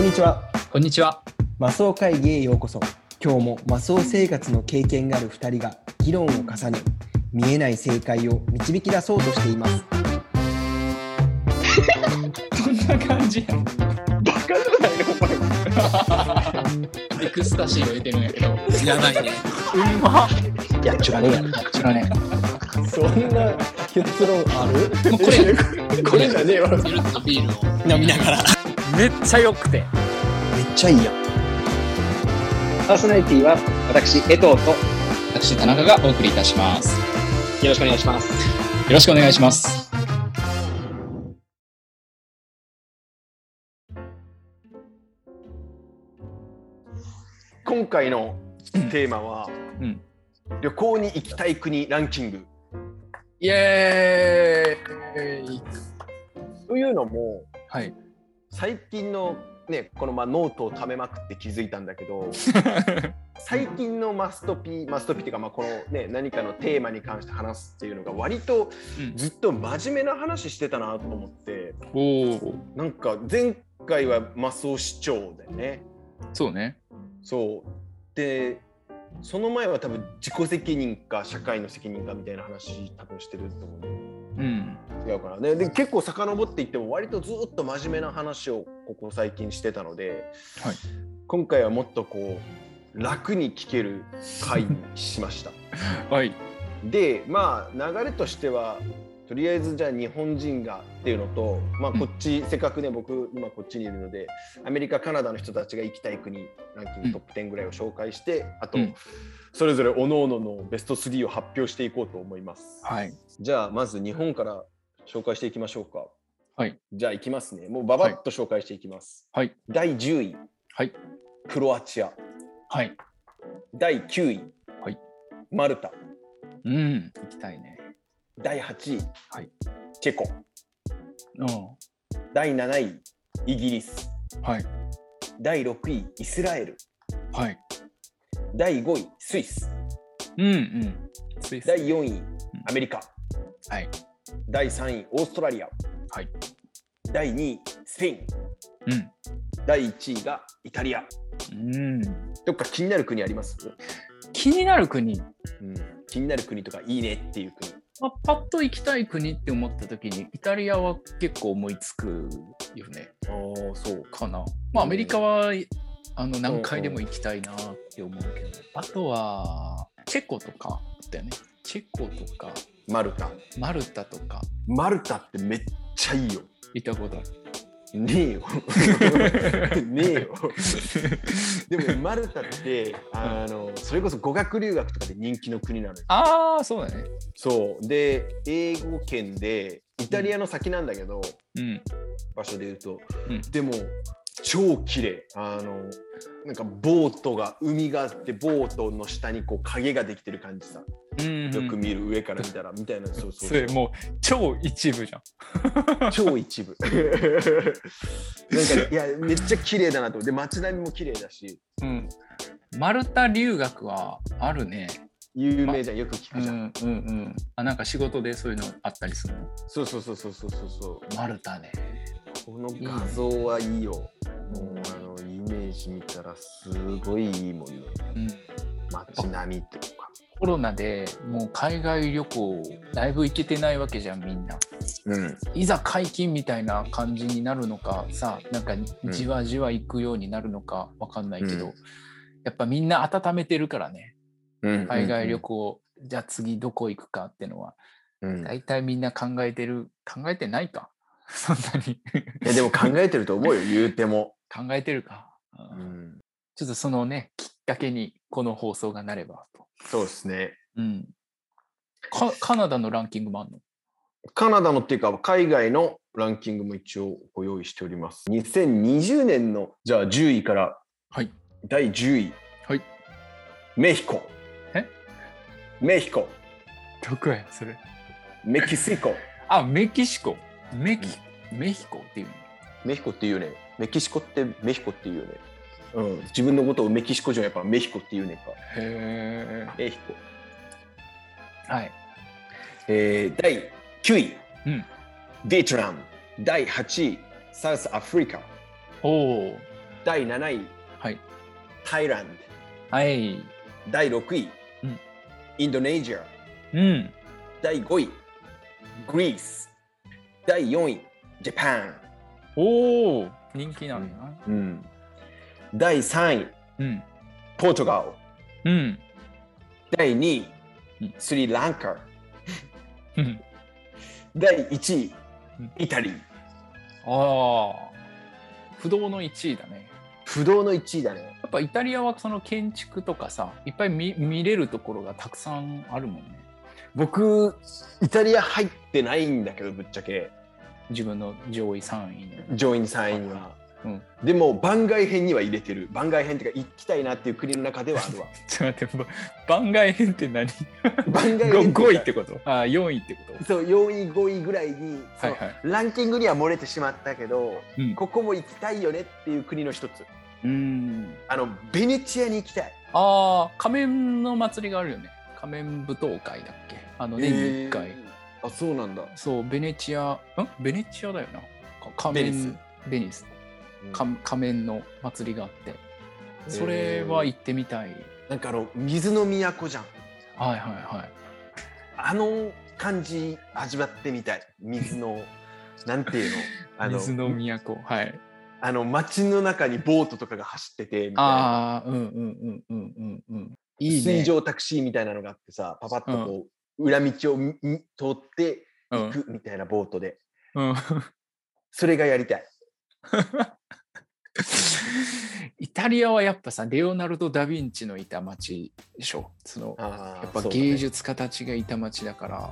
こんにちは。こんにちは。マスオ会議へようこそ。今日もマスオ生活の経験がある2人が議論を重ね、見えない正解を導き出そうとしています。こんな感じやん。バカじゃないのエクスタシーを得てるんやけど。やばいね。うまっやっちゅらねえやろ知らねそんな結論ある？もうこれ、これじゃねえわゆるっとビールを飲みながら。めっちゃ良くて。めっちゃいいやん。パーソナリティは私江藤とよ私、田中がお送りいたします。ろしくお願いしますよろしくお願いします。今回のテーマは、うん旅行に行きたい国ランキングイエーイというのもはい。最近のねこのまあノートを貯めまくって気づいたんだけど 最近のマストピマストピっていうかまあこのね何かのテーマに関して話すっていうのが割とうんずっと真面目な話してたなと思っておお。なんか前回はマスオ市長だよねそうね。そうでその前は多分自己責任か社会の責任かみたいな話多分してると思ううん。違うかなでで結構遡っていっても割とずっと真面目な話をここ最近してたので、はい今回はもっとこう楽に聞ける回にしました はい。でまあ流れとしてはとりあえずじゃあ日本人がっていうのと、まあ、こっち、せっかくね僕今こっちにいるのでアメリカカナダの人たちが行きたい国ランキンうんグトップ10ぐらいを紹介して、あと、うんそれぞれ各々のベスト3を発表していこうと思います。はい。じゃあまず日本から紹介していきましょうか。はい。じゃあいきますね。もうババッと紹介していきます。はい。第10位、はい。クロアチア。はい。第9位、はいマルタ。うん。行きたいね。第8位、はいチェコ。うん。第7位、イギリス。はい。第6位、イスラエル。はい。第5位、スイス。うんうん。スイス。第4位、アメリカ。はい。第3位、オーストラリア。はい。第2位、スペイン。うん。第1位がイタリア。うん。どっか気になる国あります、気になる国？うん、気になる国とかいいねっていう国。まあ、パッと行きたい国って思った時にイタリアは結構思いつくよねああ、そう。かな。まあアメリカはあの何回でも行きたいなって思うけどあとはチェコとかだよねチェコとかマルタ。マルタとかマルタってめっちゃいいよ。行ったことある。ねえよ。ねえよ。でもマルタってあのそれこそ語学留学とかで人気の国なのよ。ああそうだね。そうで英語圏でイタリアの先なんだけど、うん。場所で言うと、うんでも超綺麗あのなんかボートが海があってボートの下にこう影ができてる感じさうんよく見る上から見たらみたいなそうそうそれもう超一部じゃん。超一部 なんかいやめっちゃ綺麗だなと思ってで街並みも綺麗だしうん。マルタ留学はあるね。有名じゃんよく聞うんくじゃん、うんうん。あなんか仕事でそういうのあったりするの？そうそうそうそうそうそうそうマルタね。この画像はいいよもうあのイメージ見たらすごいいいもんねうん。街並みとかコロナでもう海外旅行だいぶ行けてないわけじゃんみんな。うん。いざ解禁みたいな感じになるのかさなんかじわじわ行くようになるのかわかんないけど、うん。やっぱみんな温めてるからね。うん海外旅行、じゃあ次どこ行くかってのは。うん。大体みんな考えてる考えてないか。そんなに。いやでも考えてると思うよ言うても、考えてるか、ううん。ん、ちょっとそのねきっかけにこの放送がなればと、そうですね。うん、かカナダのランキングもあんの？カナダのっていうか海外のランキングも一応ご用意しております。2020年のじゃあ10位からはい。第10位。はい。メヒコ。え？メヒコ。どこやそれ？メキシコ。あメキシコ。メキ、メヒコっていうの？メヒコって言うね。メキシコってメヒコって言うよねうん、自分のことをメキシコ人はやっぱメヒコって言うねんか。へえメヒコ。はい。えー、第9位、うん。ベトナム。第8位。サウスアフリカ。おお第7位、はい。タイランド。はい。第6位、うん。インドネシア。うん。第5位、グリース。第4位、ジャパン。おお、人気なんだな。うん、第3位、うん。ポートガル。うん。第2位うん、スリランカ。うん第1位うん、イタリー。ああ。不動の1位だね。不動の1位だね。やっぱイタリアはその建築とかさ、いっぱい見見れるところがたくさんあるもんね。僕、イタリア入ってないんだけど、ぶっちゃけ。自分の上位3位に。上位3位には。うん。でも、番外編には入れてる。番外編っていうか、行きたいなっていう国の中ではあるわ。ちょっと待って、ば番外編って何？番外編 ?5 位っっててこと？ああ、4位ってこと？そう4位5位ぐらいに、はいはいランキングには漏れてしまったけど、うんここも行きたいよねっていう国の一つうん。あのベネチアに行きたいああ、仮面の祭りがあるよね。仮面舞踏会だっけ？あの年に1回。えーあそうなんだそう、ベネチア、ん？ベネチアだよな。か仮面、ベニス。か仮面の祭りがあって。それは行ってみたい。なんかあの水の都じゃんはいはいはい。あの感じ味わってみたい水の なんていうの？あの水の都。はい。あの街の中にボートとかが走っててみたいなああ、うんうんうんうんうんうん。いいね。水上タクシーみたいなのがあってさパパッとこう、裏道を通ってうん行くみたいなボートで、うん。それがやりたい イタリアはやっぱさ、レオナルド・ダ・ヴィンチのいた街でしょ？そのややっぱ芸術家たちがいた街だから、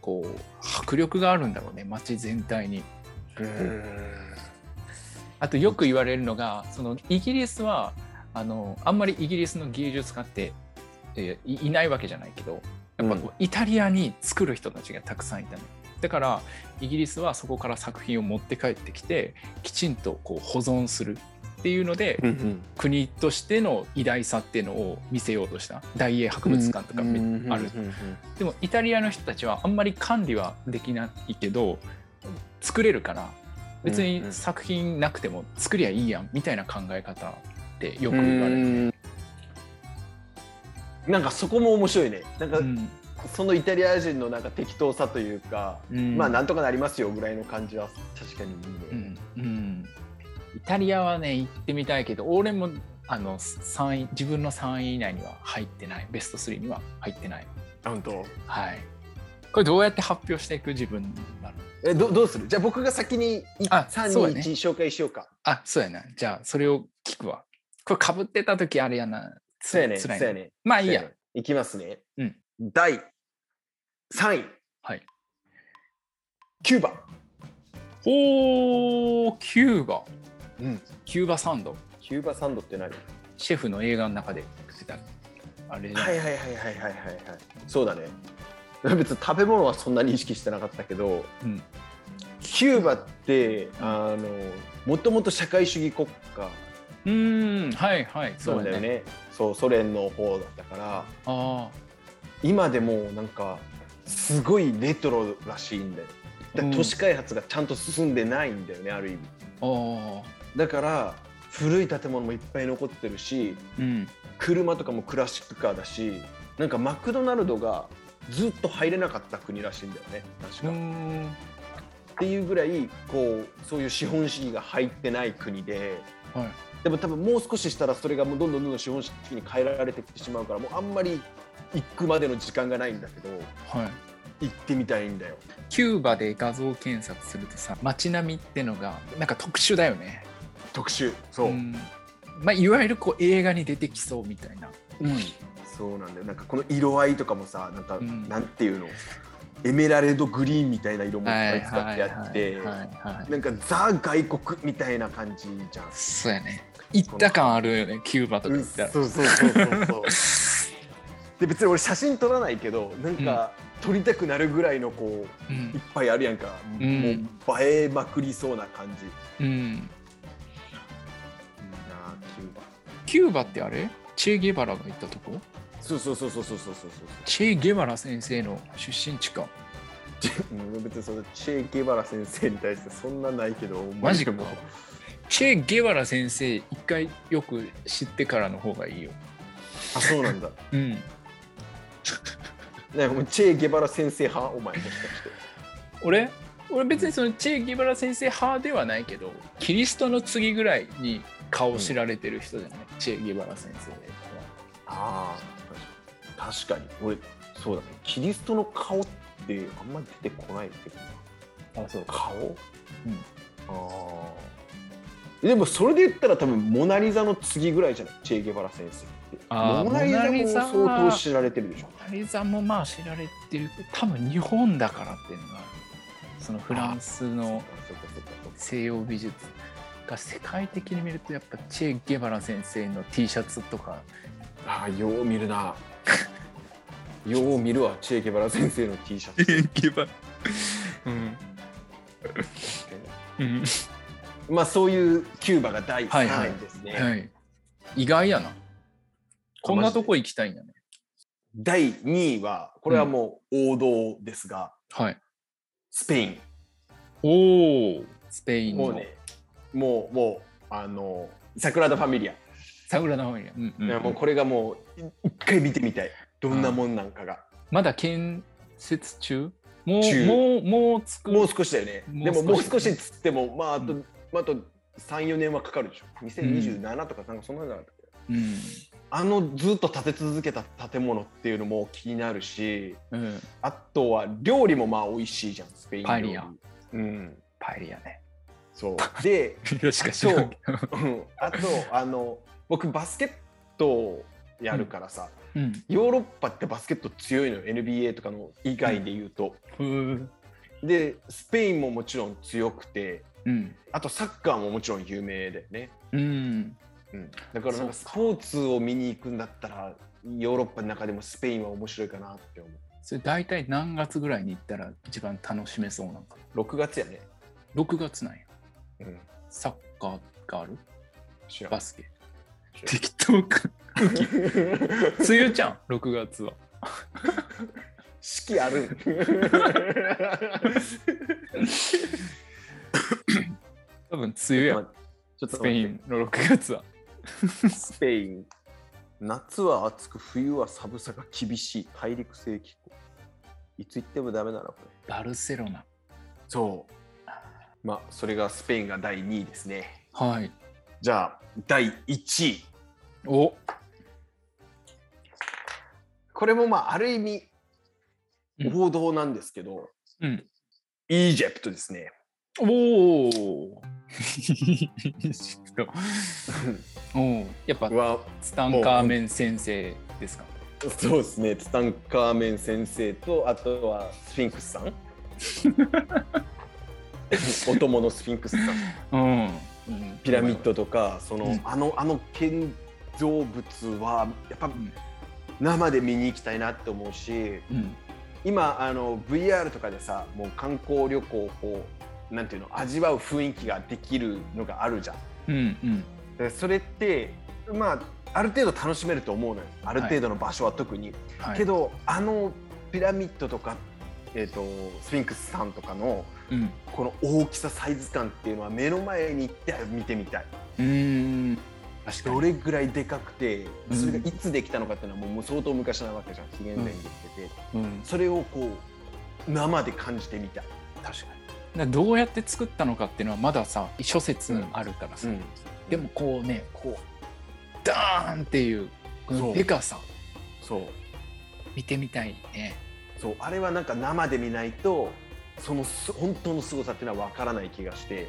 こう、迫力があるんだろうね、街全体に。あとよく言われるのが、そのイギリスは、あの、あんまりイギリスの芸術家って、えーいいないわけじゃないけど、やっぱこう、イタリアに作る人たちがたくさんいたの。だからイギリスはそこから作品を持って帰ってきてきちんとこう保存するっていうので、うんうん。国としての偉大さっていうのを見せようとした。大英博物館とかめある。でもイタリアの人たちはあんまり管理はできないけど作れるから別に作品なくても作りゃいいやんみたいな考え方ってよくうん言われる。うん。なんかそこも面白いね。なんかうんそのイタリア人のなんか適当さというか、うん。まあなんとかなりますよぐらいの感じは確かにいいね、うん。うん。イタリアはね行ってみたいけど俺もあの3位自分の3位以内には入ってない。ベスト3には入ってない。あ本当？はい。これどうやって発表していく自分なの？えどどうする？じゃあ僕が先にあ3そうやね。2 1紹介しようか。あ、そうやな。じゃあ、それを聞くわ。これかぶってた時あれやな。つそうやねそうやね。まあいいや。いきますね、うん第3位はい。キューバ、ほー、キューバ。うん、キューバサンド。キューバサンドって何？シェフの映画の中で食ってた。あれはいはいはいはいはいはいはいそうだね別に食べ物はそんなに意識してなかったけどうん。キューバってあのもともと社会主義国家うーん、はいはい。なそうだよね。そうソ連の方だったからあ今でもなんかすごいレトロらしいんだよだから都市開発がちゃんと進んでないんだよねある意味。だから古い建物もいっぱい残ってるしうん。車とかもクラシックカーだしなんかマクドナルドがずっと入れなかった国らしいんだよね確うか。っていうぐらいこうそういう資本主義が入ってない国ではい。でも多分もう少ししたらそれがもうどんどんどんどん資本主義に変えられてきてしまうからもうあんまり行くまでの時間がないんだけどはい。行ってみたいんだよ。キューバで画像検索するとさ、街並みってのがなんか特殊だよね。特集そう、んまあ、いわゆるこう映画に出てきそうみたいな。そうなんだよなんかこの色合いとかもさなんか、うんなんていうの？エメラルドグリーンみたいな色もいっぱはいい使ってやって。なんかザ外国みたいな感じじゃん。そうやね。行った感あるよね、キューバとか行ったら。そうそうそうそうそう で別に俺写真撮らないけどなんか撮りたくなるぐらいのこううんいっぱいあるやんか、うんもう映えまくりそうな感じいいうん。なあキューバキューバってあれ？チェ・ゲバラが行ったとこ？そうそうそうそうそうそうそうチェ・ゲバラ先生の出身地か。別にそのチェ・ゲバラ先生に対してそんなないけどマジか。もチェ・ゲバラ先生一回よく知ってからの方がいいよ。あそうなんだ。うん。ねもうチェ・ゲバラ先生派？お前もしかして。俺？俺別にそのチェ・ゲバラ先生派ではないけどキリストの次ぐらいに顔知られてる人じゃない、チェ・ゲバラ先生ああ確かに。俺そうだね。キリストの顔ってあんまり出てこないけどなあそう。顔？うん。ああでもそれで言ったら多分モナ・リザの次ぐらいじゃない？チェ・ゲバラ先生って。モナ・リザも相当知られてるでしょ。モナリザもまあ知られてる多分日本だからっていうのがある。そのフランスの西洋美術が世界的に見るとやっぱチェ・ゲバラ先生の T シャツとか。ああよう見るなよう見るわチェ・ゲバラ先生の T シャツ。ゲバうん、うん。まあそういうキューバが第はいはい3位ですね、はい、意外やな。こんなとこ行きたいんだね。第2位はこれはもう王道ですが、はい。スペイン。おおスペインの。もうねもうもうあのサグラダ・ファミリア、サグラダ・ファミリア、うんうん。いやもうこれがもうい一回見てみたいどんなもんなんかが、まだ建設中？もう中。もうもうもう少しだよね。でももう少しっつってもまああと、うん。まあ、あと34年はかかるでしょ。2027とかなんかそんなのだったうん。あのずっと建て続けた建物っていうのも気になるしうん。あとは料理もまあ美味しいじゃんスペイン料理。パエリア。うん。パエリアね。そう。でよしか知らんけど。うん。あとあの僕バスケットをやるからさ、うん。ヨーロッパってバスケット強いのよ NBA とかの以外で言うと、うん。でスペインももちろん強くてうん。あとサッカーももちろん有名だよね、うん。うん、だからなんかスポーツを見に行くんだったらヨーロッパの中でもスペインは面白いかなって思う。それ大体何月ぐらいに行ったら一番楽しめそうなんか6月やね、な6月なんや。うん、サッカーがある？バスケ。適当か梅雨じゃん6月は。四季ある。多分梅雨や。ちょっとスペインの6月は。スペイン。夏は暑く冬は寒さが厳しい。大陸性気候いつ行ってもダメなのこれ。バルセロナ。そう。まあそれがスペインが第2位ですね。はい。じゃあ第1位。おこれもまあある意味うん。王道なんですけど、うん。イージェプトですね。お おおおやっぱはツタンカーメン先生ですか？そうですね。ツタンカーメン先生とあとはスフィンクスさん。お供のスフィンクスさん。うん。ピラミッドとかその、うんあのあの建造物はやっぱん生で見に行きたいなって思うしうん今あの VR とかでさもう観光旅行をこうなんていうの味わう雰囲気ができるのがあるじゃん。うんうんでそれってまあある程度楽しめると思うのよある程度の場所は特に。はいけどあのピラミッドとか、えー、とスフィンクスさんとかのうんこの大きさサイズ感っていうのは目の前に行って見てみたい。うーんどに。れぐらいでかくてそれがいつできたのかっていうのはもう相当昔なわけじゃん紀元前にできてて、うん。それをこう生で感じてみたい。確かに。どうやって作ったのかっていうのはまださ諸説あるからさ、でもこうねこうダーンっていうこのでかさ。そう。見てみたいね。そう。あれはなんか生で見ないとそのす本当の凄さっていうのは分からない気がして。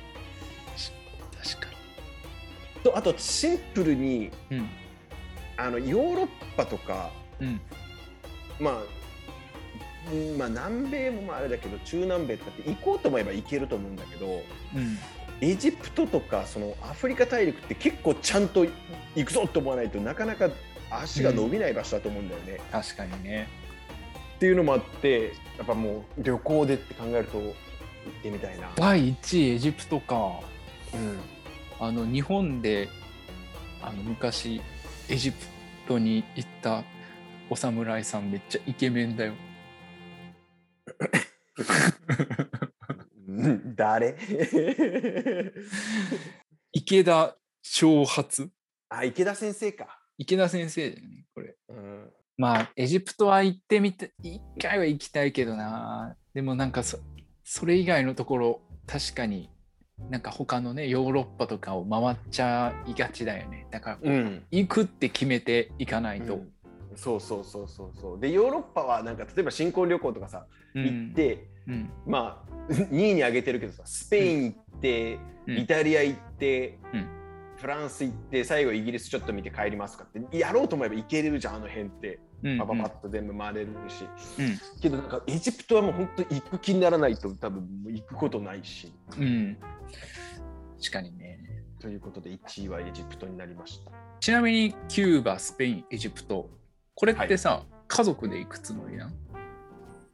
確かとあとシンプルににうん。あのヨーロッパとかうん。まあうんまあ南米もまああれだけど中南米とかって行こうと思えば行けると思うんだけどうん。エジプトとかそのアフリカ大陸って結構ちゃんと行くぞと思わないとなかなか足が伸びない場所だと思うんだよね。確かにね。っていうのもあってやっぱもう旅行でって考えると行ってみたいな。第1位エジプトか。うんあの日本であの昔エジプトに行ったお侍さんめっちゃイケメンだようん誰？池田長髪あ、池田先生か。池田先生だよね、これ。うん。まあ、エジプトは行ってみて、一回は行きたいけどな。でもなんかそ、それ以外のところ、確かになんか他のね、ヨーロッパとかを回っちゃいがちだよね。だから、うん。行くって決めていかないと。うんそうそうそうそうそう。で、ヨーロッパはなんか例えば新婚旅行とかさ、うん行って、うんまあ 2位に挙げてるけどさ、スペイン行って、うんイタリア行って、うんフランス行って、最後イギリスちょっと見て帰りますかって、やろうと思えば行けれるじゃん、あの辺って。うんパパパッと全部回れるし。うんけどなんかエジプトはもう本当行く気にならないと多分もう行くことないし。うん。確かにね。ということで1位はエジプトになりました。ちなみにキューバ、スペイン、エジプト、これってさ、家族で行くつもりなん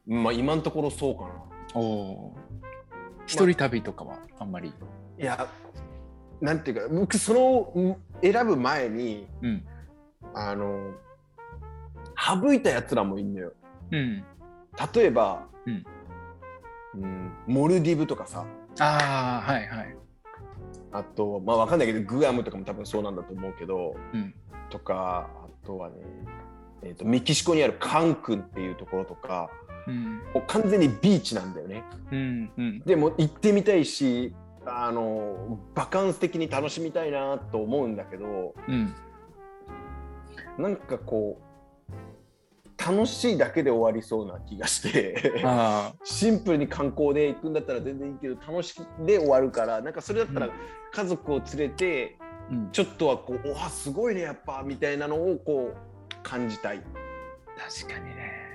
まあ今のところそうかな。おお。一人旅とかはあんまり？いや、なんていうか、僕そのん選ぶ前に、うん。あの、省いたやつらもいんのよ。うん。例えば、うんうんモルディブとかさ、ああ、はいはい。あと、まあわかんないけど、グアムとかも多分そうなんだと思うけど、うん。とか、あとはね、えーと、メキシコにあるカンクンっていうところとか、うん。もう完全にビーチなんだよね。うん。うん。でも行ってみたいし、あのバカンス的に楽しみたいなと思うんだけど、うん。なんかこう楽しいだけで終わりそうな気がして。シンプルに観光で行くんだったら全然いいけど楽しくで終わるからなんかそれだったらうん家族を連れてうん。ちょっとはこう「おわすごいねやっぱ」みたいなのをこう感じたい確かにね。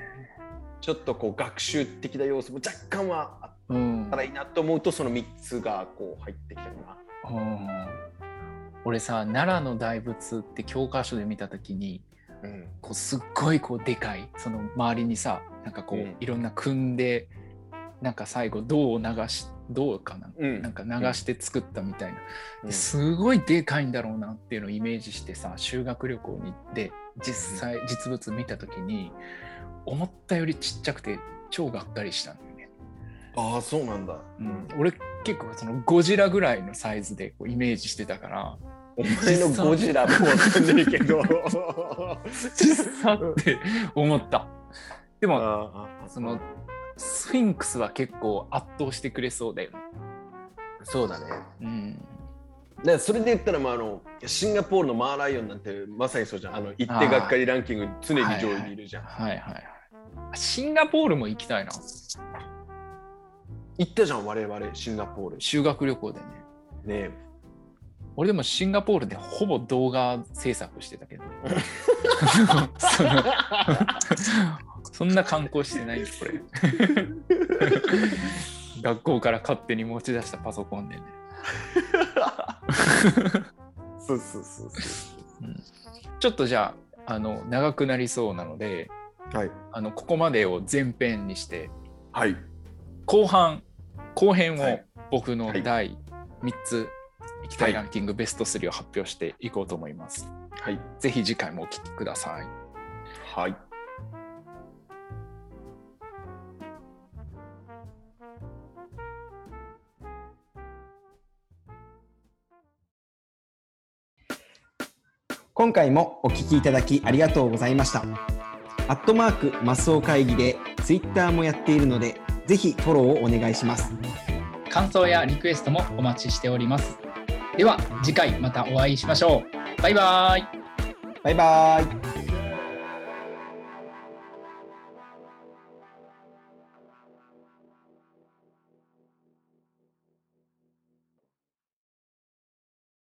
ちょっとこう学習的な要素も若干はあっうんたらいいなと思うとその3つがこう入ってきたか。な。うん俺さ奈良の大仏って教科書で見た時にうん。こうすっごいこうでかいその周りにさなんかこう、うん。いろんな組んでなんか最後銅を流し銅かな、うん。なんか流して作ったみたいな、すごいでかいんだろうなっていうのをイメージしてさ修学旅行に行って実際実物見た時に思ったよりちっちゃくて超がっかりしたんだよね。ああそうなんだ。うん、俺結構そのゴジラぐらいのサイズでこうイメージしてたからお前のゴジラもわかんないけど。小さって思った。でもそのスフィンクスは結構圧倒してくれそうだよね。そうだね。うん、だからそれで言ったら、まあ、あのシンガポールのマーライオンなんてまさにそうじゃん。あの行ってがっかりランキング常に上位にいるじゃん。はいはいはい。シンガポールも行きたいな。行ったじゃん我々シンガポール。修学旅行でね。ね俺でもシンガポールでほぼ動画制作してたけど、ね、そのそんな観光してないよこれ。学校から勝手に持ち出したパソコンでね。そうそうそうそちょっとじゃああの長くなりそうなのでう。はい。あのここまでを前編にしてはい。後半後編をはい僕のはい第3つ行きたいランキングベスト3を発表していこうと思います。はい。ぜひ次回もお聞きください。はい。今回もお聞きいただきありがとうございました。アットマークマスオ会議でツイッターもやっているので、ぜひフォローをお願いします。感想やリクエストもお待ちしております。では次回またお会いしましょう。バイバイ。バイバイ。